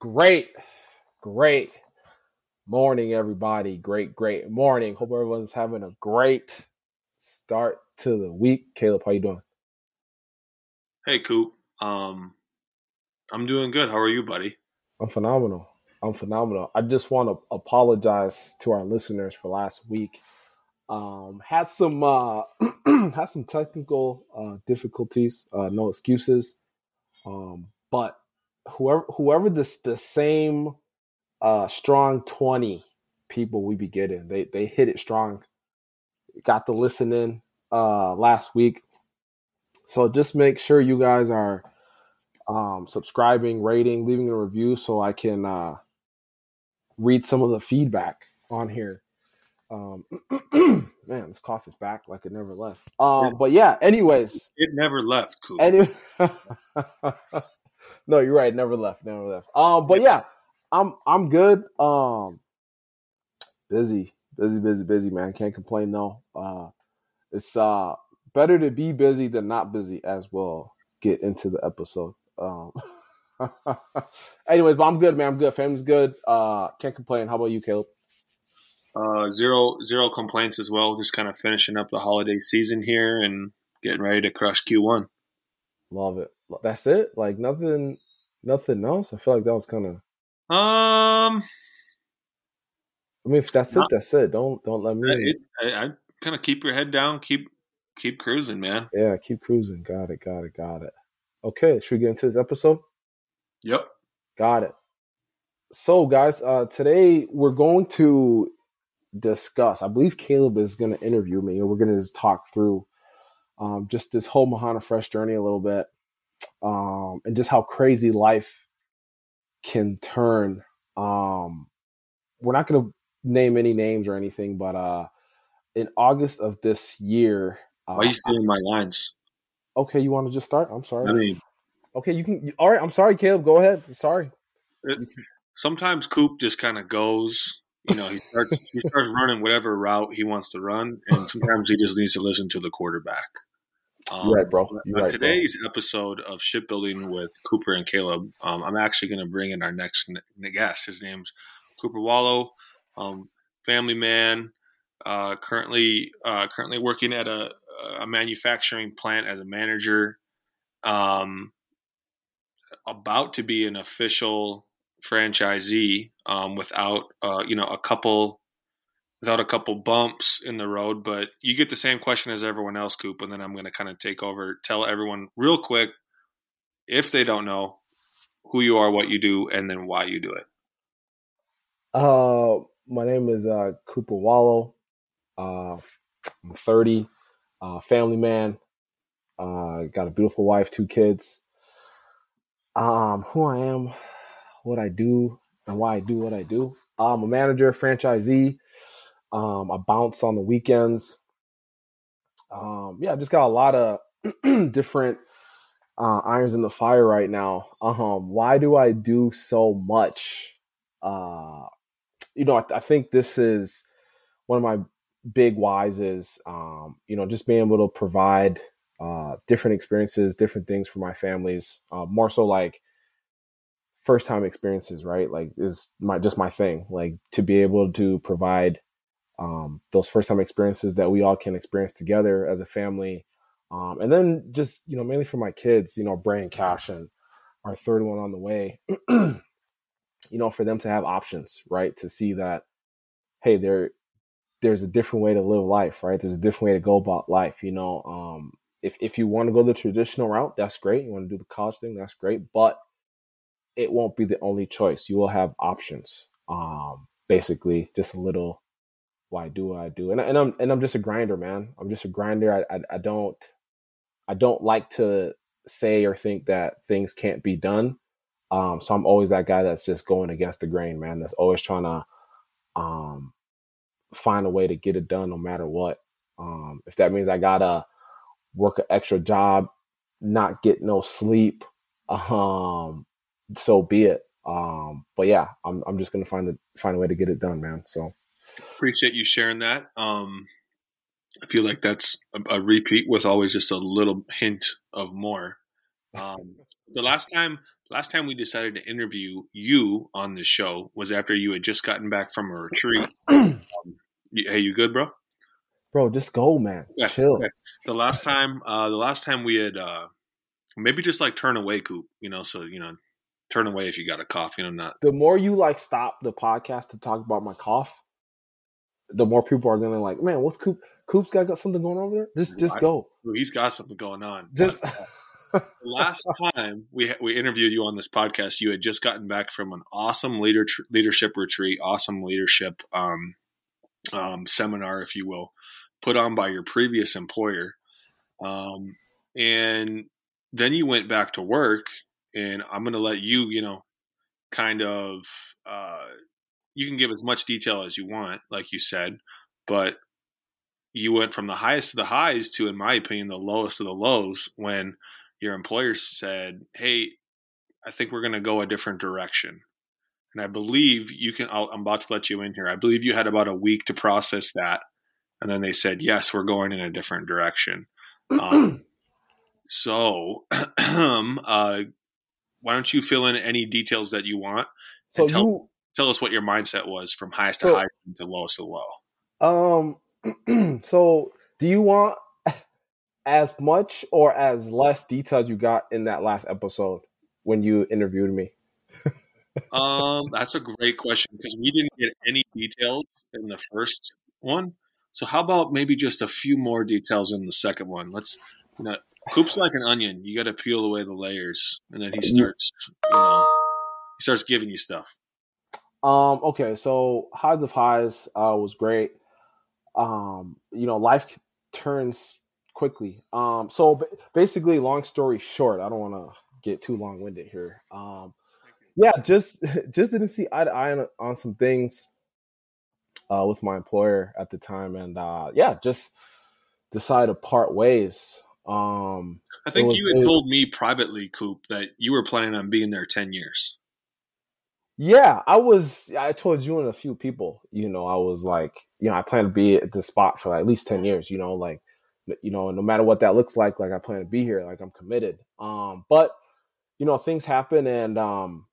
Great, great morning, everybody. Great, great morning. Hope everyone's having a great start to the week. Caleb, how you doing? Hey, Coop. Um, I'm doing good. How are you, buddy? I'm phenomenal. I'm phenomenal. I just want to apologize to our listeners for last week. Um, had some uh, had some technical uh, difficulties. Uh, no excuses. Um, but whoever whoever this the same uh strong 20 people we be getting they they hit it strong. Got the listening uh last week. So just make sure you guys are um subscribing rating leaving a review so i can uh read some of the feedback on here. Um man this cough is back like it never left. Um but yeah anyways. It never left, Coop. any- no, you're right. Never left. Never left. Um, but yeah, I'm I'm good. Um, busy, busy, busy, busy. Man, can't complain though. Uh, it's uh better to be busy than not busy, as we'll get into the episode. Um, anyways, but I'm good, man. I'm good. Family's good. Uh, can't complain. How about you, Caleb? Uh, zero zero complaints as well. Just kind of finishing up the holiday season here and getting ready to crush Q1. Love it. That's it. Like nothing, nothing else. I feel like that was kind of. Um, I mean, if that's it, that's it. Don't don't let me. it, I, I kind of keep your head down, keep keep cruising, man. Yeah, keep cruising. Got it, got it, got it. Okay, should we get into this episode? Yep. Got it. So, guys, uh, today we're going to discuss. I believe Caleb is going to interview me, and we're going to just talk through um, just this whole Mahana Fresh journey a little bit, um, and just how crazy life can turn. Um, we're not going to name any names or anything, but uh, in August of this year, uh, Why are you stealing my lines? okay, you want to just start? I'm sorry. I mean, Okay, you can. All right, I'm sorry, Caleb. Go ahead. Sorry. sometimes Coop just kind of goes. You know, he starts he starts running whatever route he wants to run, and sometimes he just needs to listen to the quarterback. Um, right, bro. You're on right, bro. today's episode of Shipbuilding with Cooper and Caleb, um, I'm actually going to bring in our next n- guest. His name's Cooper Wallow, um, family man, uh, currently uh, currently working at a, a manufacturing plant as a manager. Um, about to be an official franchisee um, without uh, you know a couple without a couple bumps in the road but you get the same question as everyone else coop and then i'm going to kind of take over tell everyone real quick if they don't know who you are what you do and then why you do it Uh, my name is uh, Cooper Wallow. Uh, I'm 30, uh, family man. Uh, got a beautiful wife, two kids. Um, who I am, what I do, and why I do what I do. I'm a manager, franchisee. Um, I bounce on the weekends. Um, yeah, I just got a lot of different uh, irons in the fire right now. Um, why do I do so much? Uh, you know, I, I think this is one of my big whys is, um, you know, just being able to provide uh, different experiences, different things for my families. Uh, more so like first time experiences, right? Like is my just my thing. Like to be able to provide um, those first time experiences that we all can experience together as a family. Um, and then just, you know, mainly for my kids, you know, Bray and Cash and our third one on the way, you know, for them to have options, right? To see that, hey, there, there's a different way to live life, right? There's a different way to go about life, you know. Um, if, if you want to go the traditional route, that's great. You want to do the college thing, that's great. But it won't be the only choice. You will have options. Um, basically, just a little why do I do, and and I'm and I'm just a grinder, man. I'm just a grinder. I, I I don't I don't like to say or think that things can't be done. Um, so I'm always that guy that's just going against the grain, man. That's always trying to um find a way to get it done no matter what. Um, if that means I gotta work an extra job, not get no sleep, um, so be it. Um, but yeah, I'm I'm just gonna find a find a way to get it done, man. So appreciate you sharing that um, i feel like that's a, a repeat with always just a little hint of more um, the last time last time we decided to interview you on this show was after you had just gotten back from a retreat. um, hey, you good, bro? Bro, just go, man. Yeah, Chill. Okay. The last time, uh, the last time we had, uh, maybe just like turn away, Coop. You know, so you know, turn away if you got a cough. You know, not. The more you like stop the podcast to talk about my cough, the more people are gonna like, man, what's Coop? Coop's got, got something going on over there. Just, just go. He's got something going on. Just. Uh, last time we we interviewed you on this podcast, you had just gotten back from an awesome leader leadership retreat, awesome leadership um, um, seminar, if you will, put on by your previous employer, um, and then you went back to work. And I'm going to let you, you know, kind of uh, you can give as much detail as you want, like you said, but you went from the highest of the highs to, in my opinion, the lowest of the lows when your employer said, "Hey, I think we're going to go a different direction." And I believe you can. i am about to let you in here. I believe you had about a week to process that, and then they said, "Yes, we're going in a different direction." Um, so, uh, why don't you fill in any details that you want? So tell, you tell us what your mindset was from highest so, to high to lowest to low. Um. so, do you want as much or as less details you got in that last episode when you interviewed me? um, that's a great question because we didn't get any details in the first one. So how about maybe just a few more details in the second one? Let's, you know, Coop's like an onion. You got to peel away the layers, and then he starts, you know, he starts giving you stuff. Um. Okay. So highs of highs uh, was great. Um. You know, life turns quickly. Um, so basically, long story short, I don't want to get too long winded here. Um, yeah, just just didn't see eye to eye on, on some things uh, with my employer at the time, and uh, yeah, just decided to part ways. Um, I think was, you had told me privately, Coop, that you were planning on being there ten years. Yeah, I was. I told you and a few people. You know, I was like, you know, I plan to be at the spot for at least ten years. You know, like you know, no matter what that looks like, like I plan to be here, like I'm committed. Um, but you know, things happen, and um,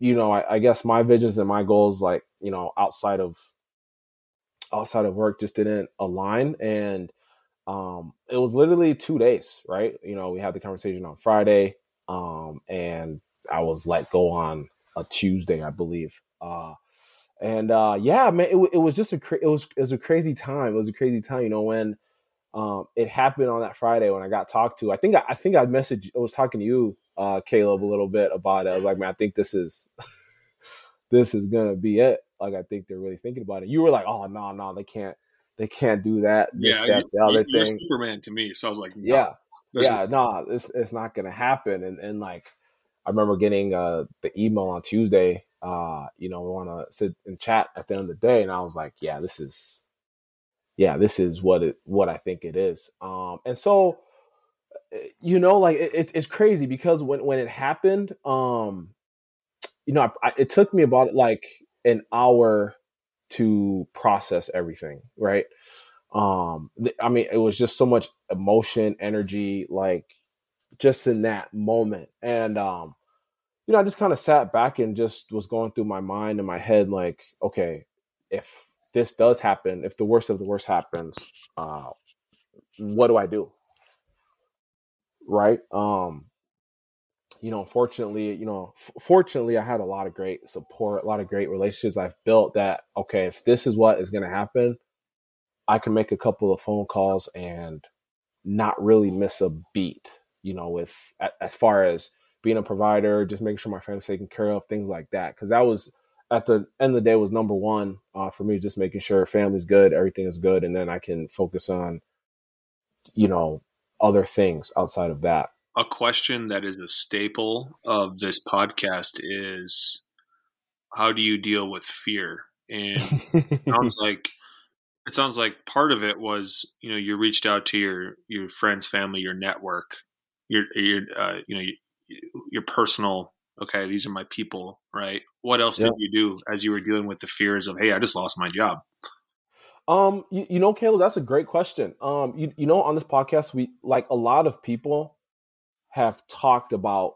you know, I, I guess my visions and my goals, like you know, outside of outside of work, just didn't align, and um, it was literally two days, right? You know, we had the conversation on Friday, um, and I was let go on a Tuesday, I believe. Uh, and uh, yeah, man, it, it was just a it was it was a crazy time. It was a crazy time, you know, when um, it happened on that Friday when I got talked to. I think I, I think I messaged. I was talking to you, uh, Caleb, a little bit about it. I was like, man, I think this is this is gonna be it. Like, I think they're really thinking about it. You were like, oh no, no, they can't, they can't do that. This, yeah, that, the other you're thing. Superman to me. So I was like, no, yeah, yeah, no, it's it's not gonna happen. And and like, I remember getting uh, the email on Tuesday. Uh, you know, we want to sit and chat at the end of the day, and I was like, yeah, this is yeah, this is what it what I think it is. Um, and so, eh, you know, like it, it's crazy because when when it happened, um, you know, I, I, it took me about like an hour to process everything, right? Um, I mean, it was just so much emotion, energy, like just in that moment, and um, you know, I just kind of sat back and just was going through my mind and my head, like, okay, if this does happen, if the worst of the worst happens, uh, what do I do? Right. Um, you know, fortunately, you know, f- fortunately, I had a lot of great support, a lot of great relationships I've built that, okay, if this is what is going to happen, I can make a couple of phone calls and not really miss a beat, you know, with as far as being a provider, just making sure my family's taken care of, things like that. Cause that was at the end of the day was number one uh, for me, just making sure family's good, everything is good, and then I can focus on, you know, other things outside of that. A question that is a staple of this podcast is how do you deal with fear? And it sounds like it sounds like part of it was you know you reached out to your your friends, family, your network, your your uh, you know your, personal okay, these are my people, right? What else yeah. did you do as you were dealing with the fears of, hey, I just lost my job? Um, you, you know, Caleb, that's a great question. Um, you, you know, on this podcast, we like a lot of people have talked about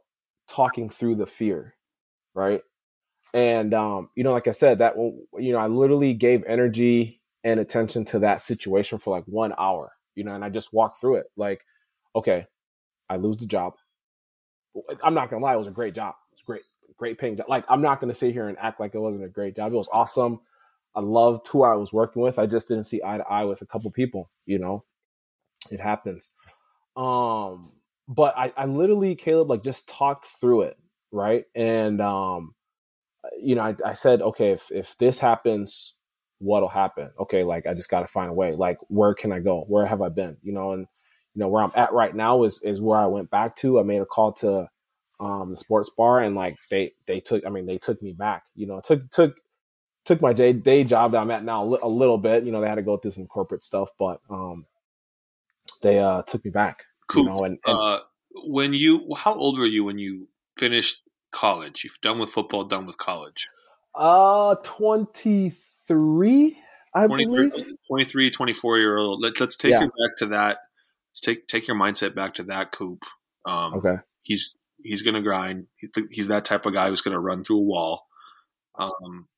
talking through the fear, right? And um, you know, like I said, that you know, I literally gave energy and attention to that situation for like one hour, you know, and I just walked through it. Like, okay, I lose the job. I'm not gonna lie, it was a great job. It's great, great paying job. Like, I'm not gonna sit here and act like it wasn't a great job. It was awesome. I loved who I was working with. I just didn't see eye to eye with a couple people, you know. It happens. Um, but I, I literally, Caleb, like just talked through it, right? And um, you know, I, I said, okay, if if this happens, what'll happen? Okay, like I just got to find a way. Like, where can I go? Where have I been? You know, and you know where I'm at right now is is where I went back to. I made a call to um the sports bar, and like they they took, I mean, they took me back. You know, took took took my day day job that I'm at now a little bit. You know, they had to go through some corporate stuff, but um, they uh took me back. Cool. You know, and, and uh, when you, how old were you when you finished college? You've done with football, done with college. Uh, twenty three. I 23, believe 23, 24 year old. Let, let's take yeah. you back to that. Take take your mindset back to that coop. Um, okay. He's he's gonna grind. He's that type of guy who's gonna run through a wall. Um,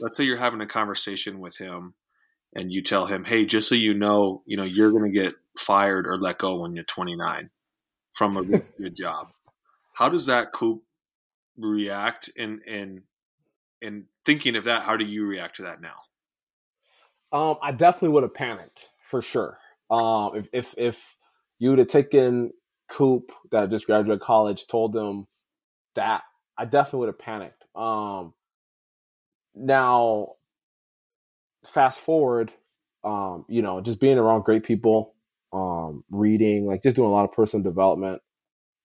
let's say you're having a conversation with him and you tell him, "Hey, just so you know, you know, you're going to get fired or let go when you're 29 from a good job." How does that coop react? And and and thinking of that, how do you react to that now? Um, I definitely would have panicked for sure. Um, if if if you would have taken Coop that just graduated college, told them that, I definitely would have panicked. Um, now, fast forward, um, you know, just being around great people, um, reading, like just doing a lot of personal development.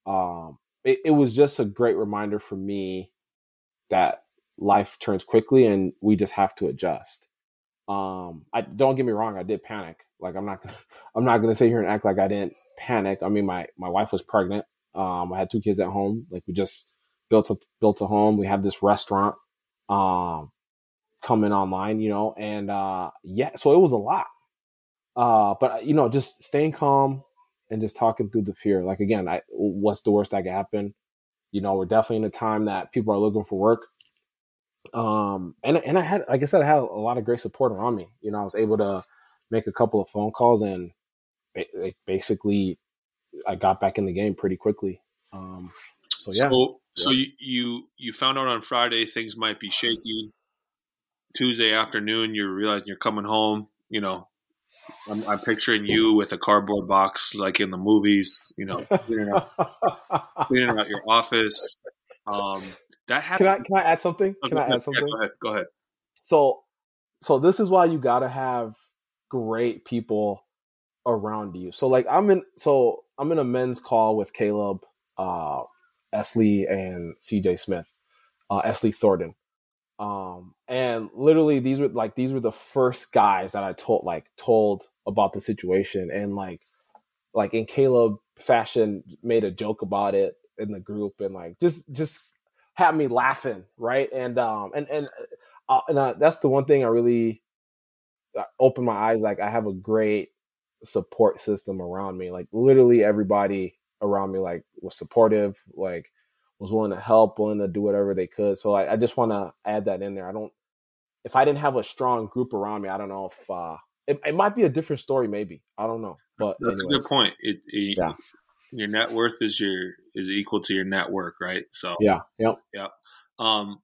Um, it, it was just a great reminder for me that life turns quickly and we just have to adjust. Um, I don't get me wrong, I did panic. Like I'm not gonna, I'm not gonna sit here and act like I didn't panic. I mean, my my wife was pregnant. Um, I had two kids at home. Like we just built a built a home. We have this restaurant. Um, coming online, you know, and uh yeah, so it was a lot. Uh but you know, just staying calm and just talking through the fear. Like again, I what's the worst that could happen? You know, we're definitely in a time that people are looking for work. Um and and I had like I said, I had a lot of great support around me. You know, I was able to make a couple of phone calls and basically I got back in the game pretty quickly. Um so yeah. So, so you, you you found out on Friday things might be shaky. Tuesday afternoon, you're realizing you're coming home. You know, I'm, I'm, picturing you with a cardboard box like in the movies. You know, cleaning out, cleaning out your office. Um, that happened. Can I can I add something? Oh, can I add something? Yeah, go ahead. Go ahead. So, so this is why you got to have great people around you. So, like, I'm in. So I'm in a men's call with Caleb, uh, Esley, and CJ Smith, uh, Esley Thornton. Um, and literally these were like these were the first guys that I told like told about the situation and like like in Caleb fashion made a joke about it in the group and like just just had me laughing, right? And um and and uh, and uh, that's the one thing I really opened my eyes like I have a great support system around me. Like literally everybody around me like was supportive, like was willing to help, willing to do whatever they could. So I, I just want to add that in there. I don't, if I didn't have a strong group around me, I don't know if uh, it, it might be a different story. Maybe I don't know. But that's anyways. a good point. It, it, yeah. Your net worth is your is equal to your network, right? So yeah, yep, yep. Um,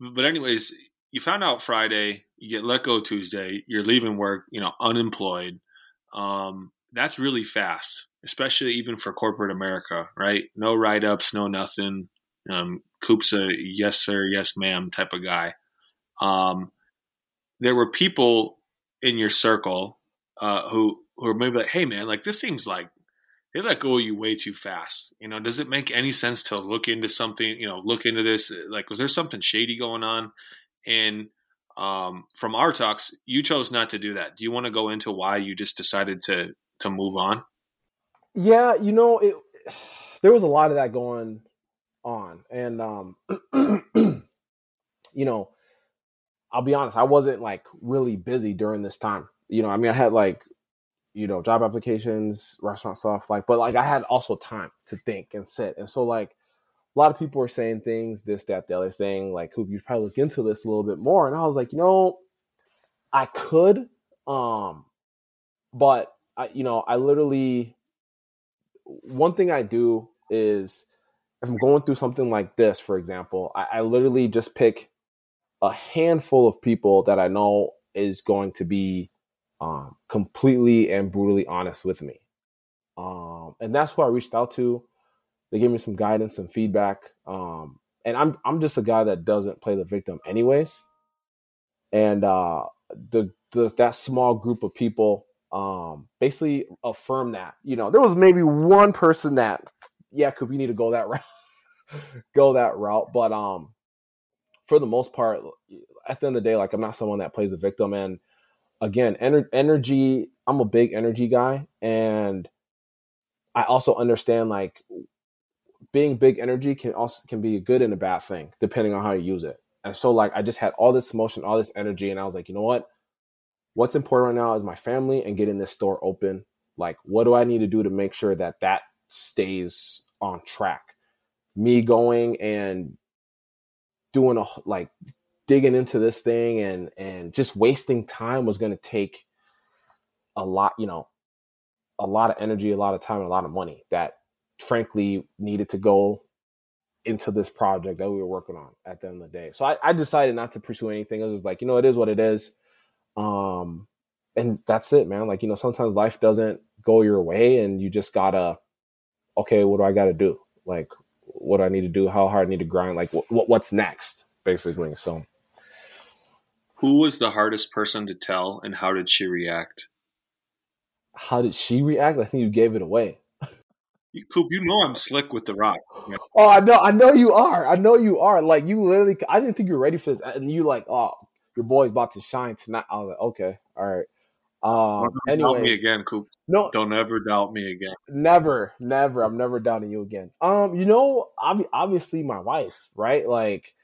but anyways, you found out Friday, you get let go Tuesday, you're leaving work, you know, unemployed. Um, that's really fast, especially even for corporate America, right? No write ups, no nothing. Um, Coop's a yes sir, yes ma'am type of guy. Um, there were people in your circle uh, who who are maybe like, hey man, like this seems like they let go of you way too fast. You know, does it make any sense to look into something? You know, look into this. Like, was there something shady going on? And um, from our talks, you chose not to do that. Do you want to go into why you just decided to to move on? Yeah, you know, it there was a lot of that going on. And um you know, I'll be honest, I wasn't like really busy during this time. You know, I mean I had like you know, job applications, restaurant stuff like but like I had also time to think and sit. And so like a lot of people were saying things, this, that, the other thing. Like, Coop, you probably look into this a little bit more. And I was like, you know, I could, um, but I, you know, I literally one thing I do is if I'm going through something like this, for example, I, I literally just pick a handful of people that I know is going to be um, completely and brutally honest with me. Um, and that's who I reached out to. They gave me some guidance and feedback. Um, and I'm I'm just a guy that doesn't play the victim anyways. And uh, the, the that small group of people um, basically affirm that. You know, there was maybe one person that, yeah, could we need to go that route, go that route. But um, for the most part, at the end of the day, like I'm not someone that plays a victim. And again, ener- energy, I'm a big energy guy, and I also understand like being big energy can also can be a good and a bad thing depending on how you use it. And so like I just had all this emotion, all this energy, and I was like, you know what? what's important right now is my family and getting this store open. Like, what do I need to do to make sure that that stays on track? Me going and doing a like digging into this thing and and just wasting time was going to take a lot, you know, a lot of energy, a lot of time, and a lot of money that frankly needed to go into this project that we were working on at the end of the day. So I, I decided not to pursue anything. It was like, you know, it is what it is. Um, and that's it, man. Like, you know, sometimes life doesn't go your way and you just gotta, okay, what do I gotta do? Like, what do I need to do? How hard I need to grind? Like, what, what's next, basically. So, who was the hardest person to tell and how did she react? How did she react? I think you gave it away. Coop, you know I'm slick with the rock. Yeah. Oh, I know, I know you are. I know you are. Like you literally, I didn't think you were ready for this, and you like, oh, your boy's about to shine tonight. I was like, okay, all right. Um, Don't doubt me again, Coop. No, don't ever doubt me again. Never, never. I'm never doubting you again. Um, you know, obviously my wife, right? Like,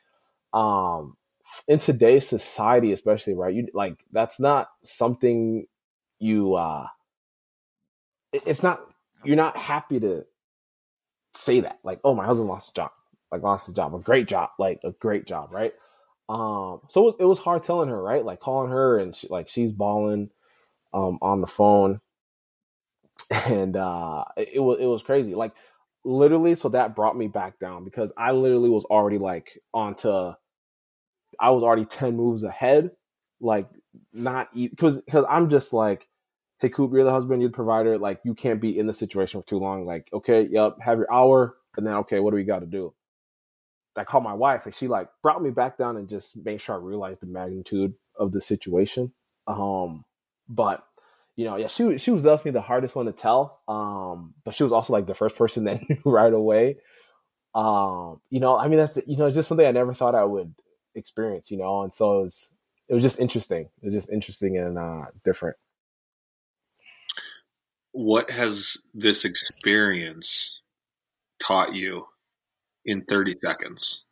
um, in today's society, especially, right? You like that's not something you. uh It's not. You're not happy to say that. Like, oh, my husband lost a job. Like, lost a job. A great job. Like, a great job, right? Um, so it was, it was hard telling her, right? Like calling her and she, like she's bawling um, on the phone, and uh, it, it was it was crazy. Like literally, so that brought me back down because I literally was already like onto, I was already ten moves ahead, like not because because I'm just like, hey Coop, you're the husband, you're the provider, like you can't be in the situation for too long. Like okay, yep, have your hour, and then okay, what do we got to do? I called my wife and she like brought me back down and just made sure I realized the magnitude of the situation. Um, but you know, yeah, she she was definitely the hardest one to tell. Um, but she was also like the first person that knew right away. Um, you know, I mean that's the, you know just something I never thought I would experience. You know, and so it was it was just interesting. It was just interesting and uh, different. What has this experience taught you in 30 seconds?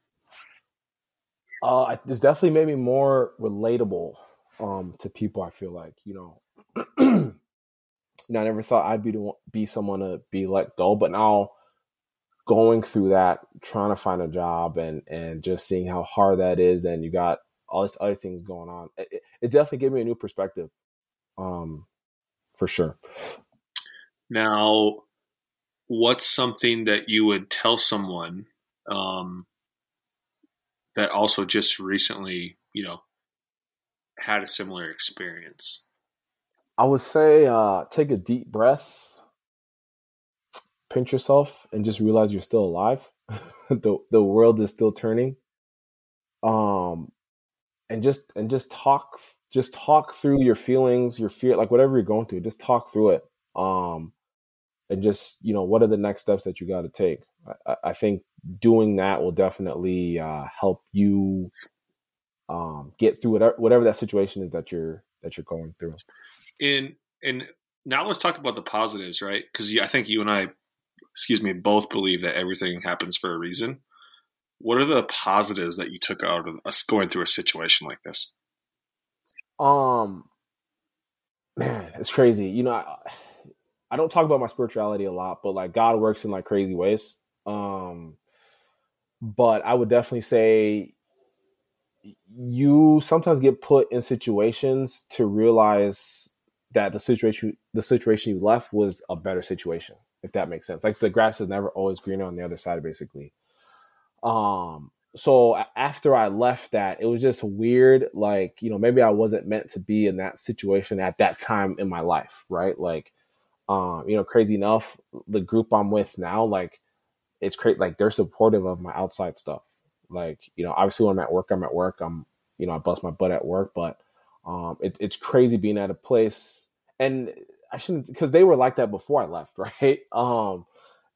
Uh, it's definitely made me more relatable um, to people. I feel like you know, you know, I never thought I'd be to be someone to be let go, but now going through that, trying to find a job, and and just seeing how hard that is, and you got all these other things going on, it, it definitely gave me a new perspective, um, for sure. Now, what's something that you would tell someone um, that also just recently, you know, had a similar experience? I would say uh, take a deep breath, pinch yourself, and just realize you're still alive. the the world is still turning. Um, and just and just talk just talk through your feelings, your fear, like whatever you're going through. Just talk through it. Um, and just you know what are the next steps that you got to take. I, I, think doing that will definitely uh, help you um, get through whatever, whatever that situation is that you're that you're going through. And and now let's talk about the positives, right? Because I think you and I, excuse me, both believe that everything happens for a reason. What are the positives that you took out of us going through a situation like this? Um, man, it's crazy. You know, I, I don't talk about my spirituality a lot, but like God works in like crazy ways. Um, but I would definitely say you sometimes get put in situations to realize that the situation the situation you left was a better situation if that makes sense. Like the grass is never always greener on the other side basically. Um so after i left that it was just weird like you know maybe i wasn't meant to be in that situation at that time in my life right? Like um you know crazy enough the group i'm with now like it's great like they're supportive of my outside stuff like, you know, obviously when I'm at work, I'm at work. I'm, you know, I bust my butt at work, but um, it, it's crazy being at a place and I shouldn't because they were like that before I left, right? Um,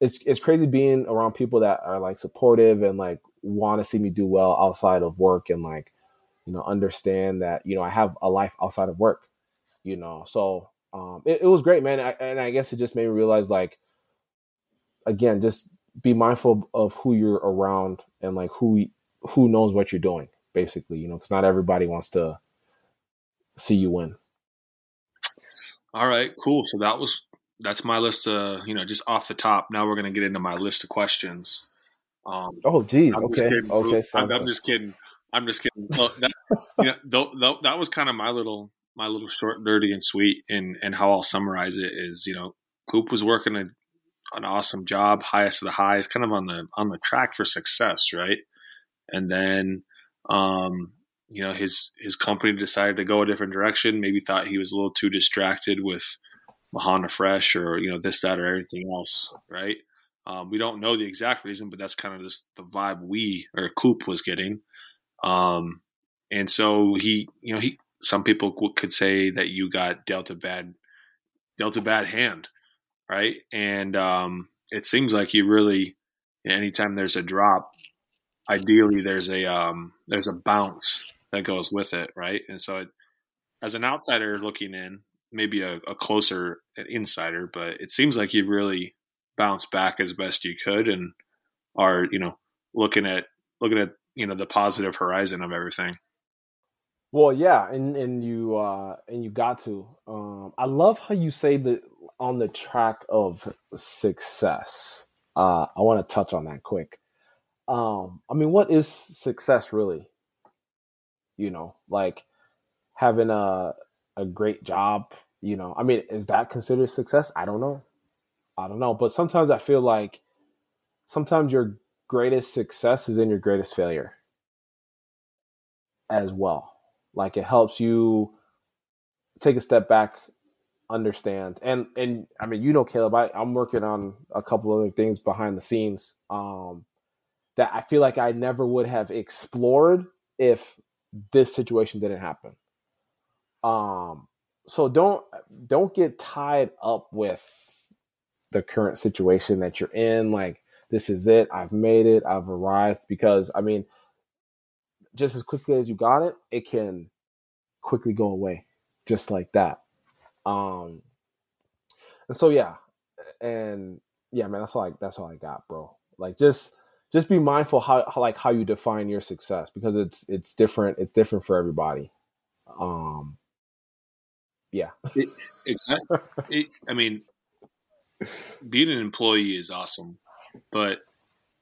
it's it's crazy being around people that are like supportive and like want to see me do well outside of work and like you know understand that you know I have a life outside of work, you know. So um, it, it was great, man, I, and I guess it just made me realize like again, just be mindful of who you're around and like who who knows what you're doing basically you know because not everybody wants to see you win. All right cool so that was that's my list of you know just off the top now we're going to get into my list of questions. Um, oh geez okay okay I'm, I'm, just kidding i'm just kidding. that, you know, that was kind of my little my little short dirty and sweet and and how i'll summarize it is you know coop was working a an awesome job, highest of the highs, kind of on the on the track for success, right? And then, um, you know, his his company decided to go a different direction. Maybe thought he was a little too distracted with Mahana Fresh or you know this, that, or anything else, right? Um, we don't know the exact reason, but that's kind of just the vibe we or Coop was getting. Um, and so he, you know, he. Some people could say that you got dealt a bad, dealt a bad hand, right? And um, it seems like you really, anytime there's a drop, ideally there's a um, there's a bounce that goes with it, right? And so, it, as an outsider looking in, maybe a, a closer insider, but it seems like you've really bounced back as best you could, and are you know looking at looking at you know the positive horizon of everything. Well, yeah, and and you uh and you got to. Um I love how you say that on the track of success. Uh I want to touch on that quick. Um I mean, what is success really? You know, like having a a great job, you know. I mean, is that considered success? I don't know. I don't know, but sometimes I feel like sometimes your greatest success is in your greatest failure as well like it helps you take a step back, understand, and and I mean, you know, Caleb, I, I'm working on a couple other things behind the scenes um, that I feel like I never would have explored if this situation didn't happen. Um, so don't don't get tied up with the current situation that you're in. Like this is it. I've made it. I've arrived. Because I mean, just as quickly as you got it, it can quickly go away, just like that. Um, and so yeah, and yeah, man, that's all I that's all I got, bro. Like just just be mindful how, how like how you define your success because it's it's different. It's different for everybody. Um, yeah, it. It, I mean, being an employee is awesome, but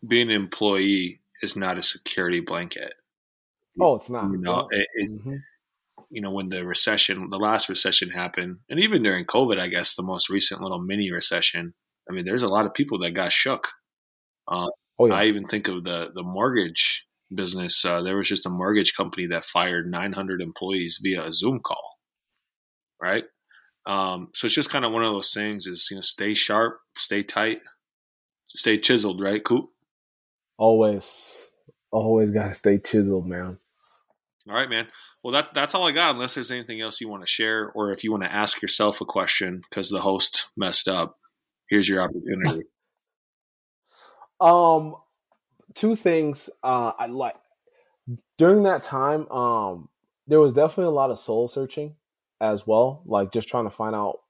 being an employee is not a security blanket. Oh, it's not. You know, it, it, mm-hmm. you know when the recession, the last recession happened, and even during COVID, I guess the most recent little mini recession. I mean, there's a lot of people that got shook. Uh, oh, yeah. I even think of the the mortgage business. Uh, there was just a mortgage company that fired 900 employees via a Zoom call. Right. Um, so it's just kind of one of those things. Is you know, stay sharp, stay tight, stay chiseled. Right, Coop. Always always got to stay chiseled, man. All right, man. Well, that that's all I got. Unless there's anything else you want to share, or if you want to ask yourself a question because the host messed up, here's your opportunity. um, two things. Uh, I like during that time. Um, there was definitely a lot of soul searching as well, like just trying to find out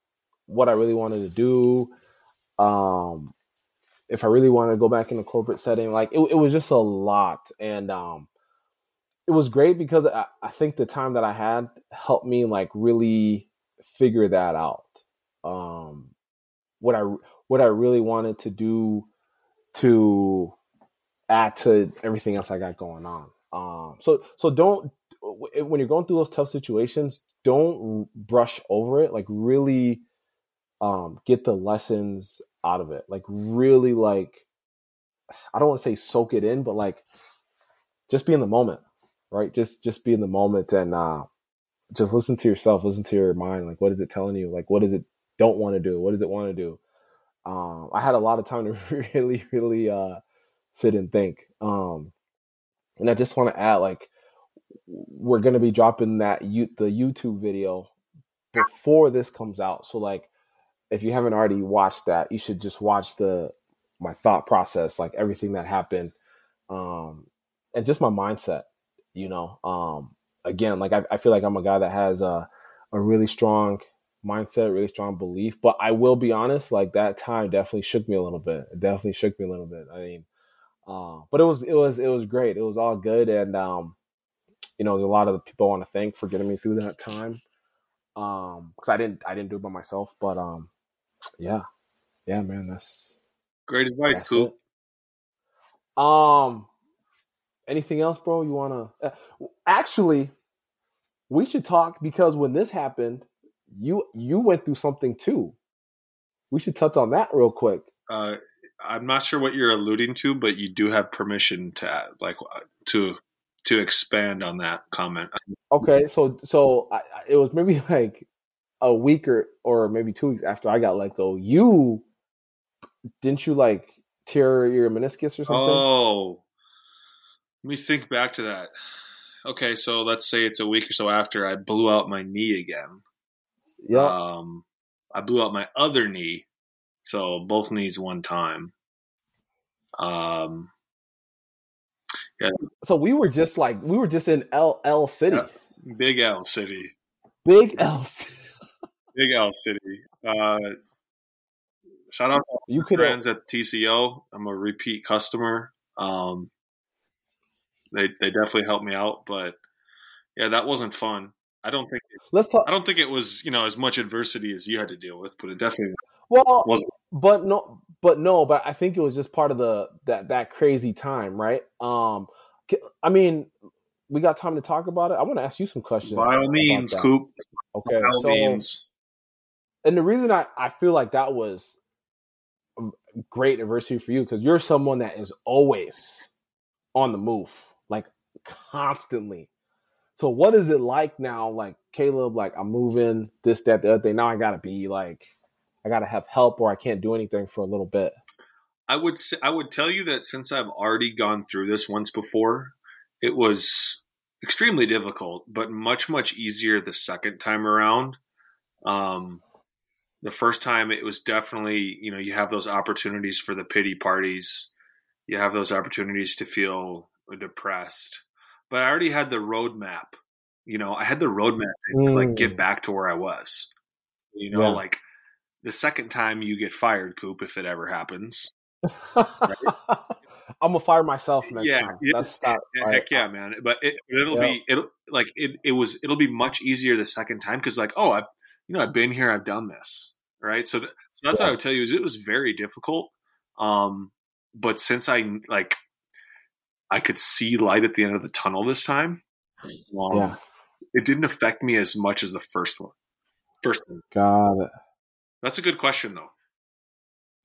what I really wanted to do. Um, if I really wanted to go back in the corporate setting, like it, it was just a lot. And um, it was great because I, I, think the time that I had helped me like really figure that out. Um, what I what I really wanted to do to add to everything else I got going on. Um, so so don't when you're going through those tough situations, don't brush over it. Like really, um, get the lessons out of it. Like really, like I don't want to say soak it in, but like just be in the moment, right? Just just be in the moment and uh, just listen to yourself, listen to your mind. Like what is it telling you? Like what does it don't want to do? What does it want to do? Um, I had a lot of time to really, really uh, sit and think. Um, and I just want to add, like, we're gonna be dropping that you the YouTube video before this comes out. So, like, if you haven't already watched that, you should just watch the my thought process, like everything that happened, um, and just my mindset. You know, um, again, like I, I feel like I'm a guy that has a a really strong mindset, really strong belief. But I will be honest, like that time definitely shook me a little bit. It definitely shook me a little bit. I mean, uh, but it was it was it was great. It was all good, and um, you know, there's a lot of the people I want to thank for getting me through that time. Um, because I didn't I didn't do it by myself, but um, yeah, yeah, man, that's great advice, Coop. Um, anything else, bro? You wanna uh, actually? We should talk because when this happened, you you went through something too. We should touch on that real quick. Uh, I'm not sure what you're alluding to, but you do have permission to add, like to to expand on that comment. Okay, so so I, it was maybe like a week or or maybe two weeks after I got let go. You didn't you like tear your meniscus or something? Oh, let me think back to that. Okay, so let's say it's a week or so after I blew out my knee again. Yeah. Um, I blew out my other knee, so both knees one time. Um, yeah. So we were just like we were just in L L City, yeah. Big L City, Big L, Big L City. Uh, shout out to you friends at TCO. I'm a repeat customer. Um, they they definitely helped me out, but yeah, that wasn't fun. I don't think. It, Let's talk. I don't think it was you know as much adversity as you had to deal with, but it definitely well wasn't. But no, but no, but I think it was just part of the that that crazy time, right? Um, I mean, we got time to talk about it. I want to ask you some questions. By all means, Coop. Okay, By all so, means. And the reason I I feel like that was great adversity for you because you're someone that is always on the move, like constantly so what is it like now? Like Caleb, like I'm moving this, that, the other thing. Now I gotta be like, I gotta have help, or I can't do anything for a little bit. I would say, I would tell you that since I've already gone through this once before, it was extremely difficult, but much much easier the second time around. Um, the first time it was definitely you know you have those opportunities for the pity parties, you have those opportunities to feel depressed but I already had the roadmap. You know, I had the roadmap to, to like get mm. back to where I was. You know, yeah. like the second time you get fired, Coop, if it ever happens. Right? I'm gonna fire myself next yeah, time. That's not, heck right. yeah, man. But it, will be it'll like it. It was it'll be much easier the second time because like oh I've you know I've been here I've done this right so, th- so that's yeah. what I would tell you is it was very difficult. Um, but since I like I could see light at the end of the tunnel this time. Um, yeah. It didn't affect me as much as the first one. First one. Got it. That's a good question, though.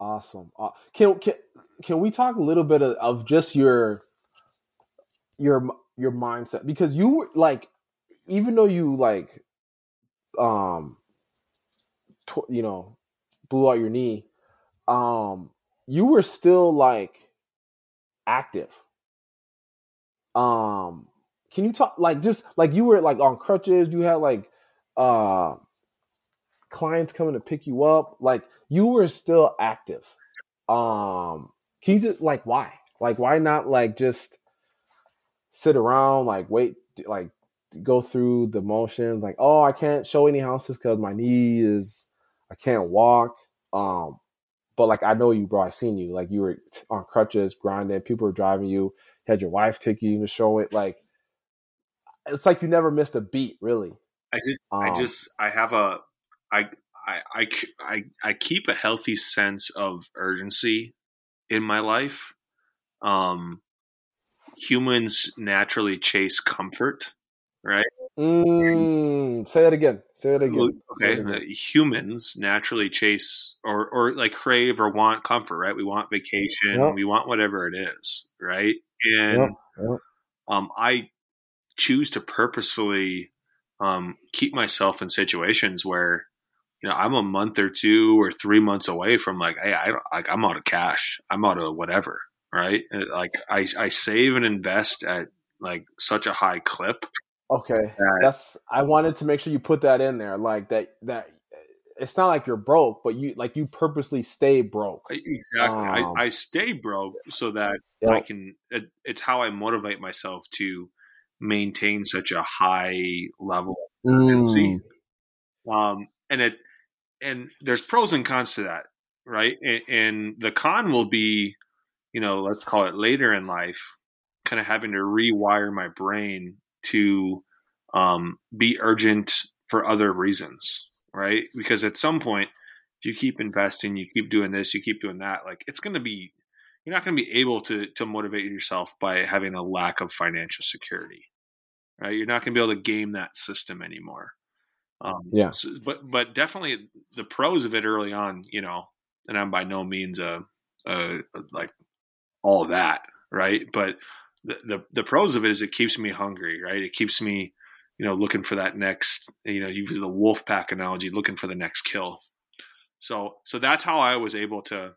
Awesome. Uh, can can can we talk a little bit of, of just your your your mindset because you were like even though you like um tw- you know blew out your knee um you were still like active um, can you talk like just like you were like on crutches? You had like uh clients coming to pick you up. Like you were still active. Um, can you just like why? Like why not like just sit around like wait like go through the motions like oh I can't show any houses because my knee is I can't walk. Um, but like I know you, bro. I've seen you. Like you were on crutches, grinding. People were driving you had your wife take you to show it. Like it's like you never missed a beat, really. I just, um, I just, I have a, I, I, I, I, I keep a healthy sense of urgency in my life. Um, humans naturally chase comfort, right? Mm, say that again. Say that again. Okay, again. Uh, humans naturally chase or or like crave or want comfort, right? We want vacation, Yep. we want whatever it is, right? And Yep, yep. um, I choose to purposefully um, keep myself in situations where you know I'm a month or two or three months away from like, hey, I like I'm out of cash, I'm out of whatever, right? And, Like I I save and invest at like such a high clip Okay, that that's. I wanted to make sure you put that in there, like that. That it's not like you're broke, but you like you purposely stay broke. exactly Um, I, I stay broke so that I can. It, it's how I motivate myself to maintain such a high level Mm, see. um, and it and there's pros and cons to that right and, and the con will be you know let's call it later in life kind of having to rewire my brain to um, be urgent for other reasons right because at some point if you keep investing you keep doing this you keep doing that like it's going to be you're not going to be able to to motivate yourself by having a lack of financial security right you're not going to be able to game that system anymore um, Yeah. so- but but definitely the pros of it early on, you know, and I'm by no means a, a like all that, right? But the, the pros of it is it keeps me hungry, right? It keeps me, you know, looking for that next, you know, use the wolf pack analogy, looking for the next kill. So so that's how I was able to,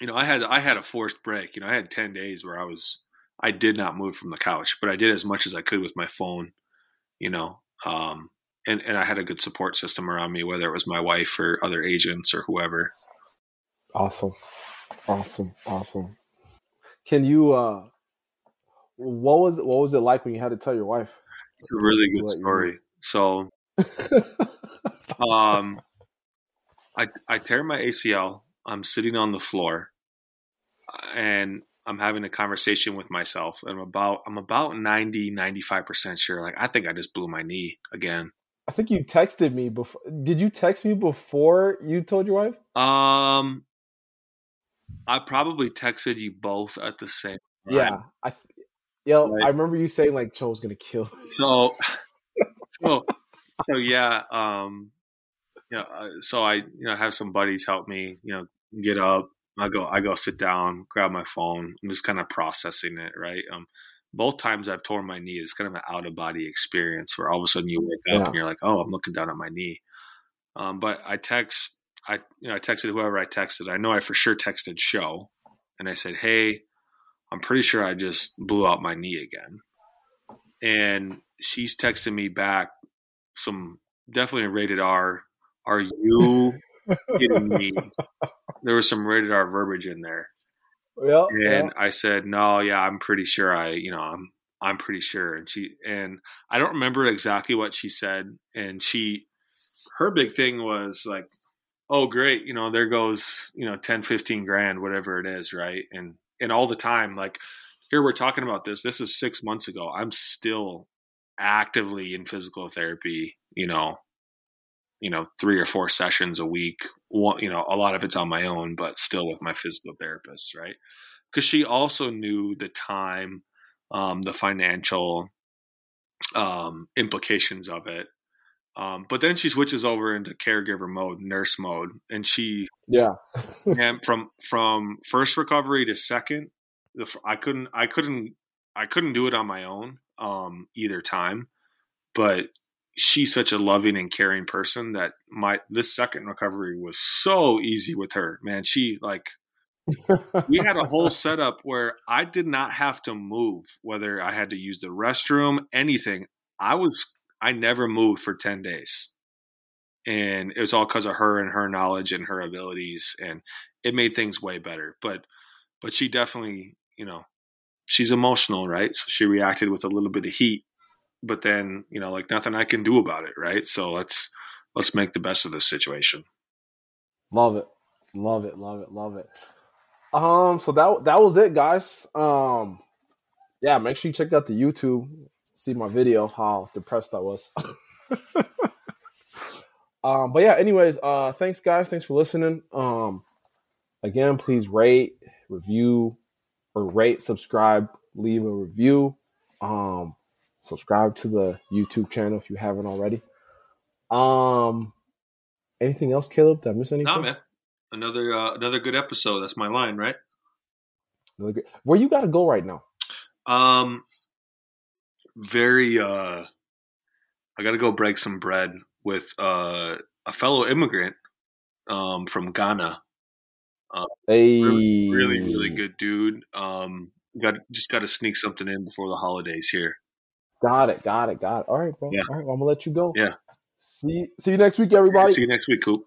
you know, I had I had a forced break. You know, I had ten days where I was I did not move from the couch, but I did as much as I could with my phone, you know. Um, and, and I had a good support system around me, whether it was my wife or other agents or whoever. Awesome, awesome, awesome. Can you? uh What was what was it like when you had to tell your wife? It's a really good story. So, um, I I tear my ACL. I'm sitting on the floor, and I'm having a conversation with myself. I'm about I'm about 90 95 percent sure. Like I think I just blew my knee again. I think you texted me before. Did you text me before you told your wife? Um, I probably texted you both at the same. time. Yeah, I. Yeah, Right. I remember you saying like was gonna kill. so so so yeah um you know uh, so i you know have some buddies help me you know get up i go i go sit down grab my phone i'm just kind of processing it right um both times i've torn my knee it's kind of an out of body experience where all of a sudden you wake up Yeah. and you're like oh i'm looking down at my knee um but i text i you know i texted whoever i texted i know i for sure texted show and i said hey i'm pretty sure i just blew out my knee again and she's texting me back some definitely a rated R. Are you kidding me? There was some rated R verbiage in there, Yeah, and I said, "No, yeah, I'm pretty sure. I, you know, I'm, I'm pretty sure." And she, and I don't remember exactly what she said. And she, her big thing was like, "Oh, great, you know, there goes, you know, 10, 15 grand, whatever it is, right?" And and all the time, like, here we're talking about this. This is six months ago. I'm still actively in physical therapy. You know, you know, three or four sessions a week. One, you know, a lot of it's on my own, but still with my physical therapist, right? Because she also knew the time, um, the financial um, implications of it. Um, but then she switches over into caregiver mode, nurse mode, and she yeah, and from from first recovery to second, I couldn't I couldn't I couldn't do it on my own um, either time. But she's such a loving and caring person that my this second recovery was so easy with her. Man, she like we had a whole setup where I did not have to move, whether I had to use the restroom, anything. I was I never moved for ten days, and it was all because of her and her knowledge and her abilities, and it made things way better. But but she definitely, you know, she's emotional, right? So she reacted with a little bit of heat, but then you know, like nothing I can do about it, right? So let's let's make the best of this situation. love it, love it, love it, love it. Um, so that that was it, guys. Um, yeah, make sure you check out the YouTube, see my video, how depressed I was. um, but yeah, anyways, uh, thanks guys, thanks for listening. Um, again, please rate, review, or rate, subscribe, leave a review. Um, subscribe to the YouTube channel if you haven't already. Um, anything else, Caleb? Did I miss anything? No, man. Another uh, another good episode. That's my line, right? Where you got to go right now? Um, very. uh I got to go break some bread with uh, a fellow immigrant um, from Ghana. Uh, hey. really, really, really good dude. Um, got just got to sneak something in before the holidays here. Got it, got it, got it. All right, bro. Yeah. All right, well, I'm gonna let you go. Yeah. See, see you next week, everybody. See you next week, Coop.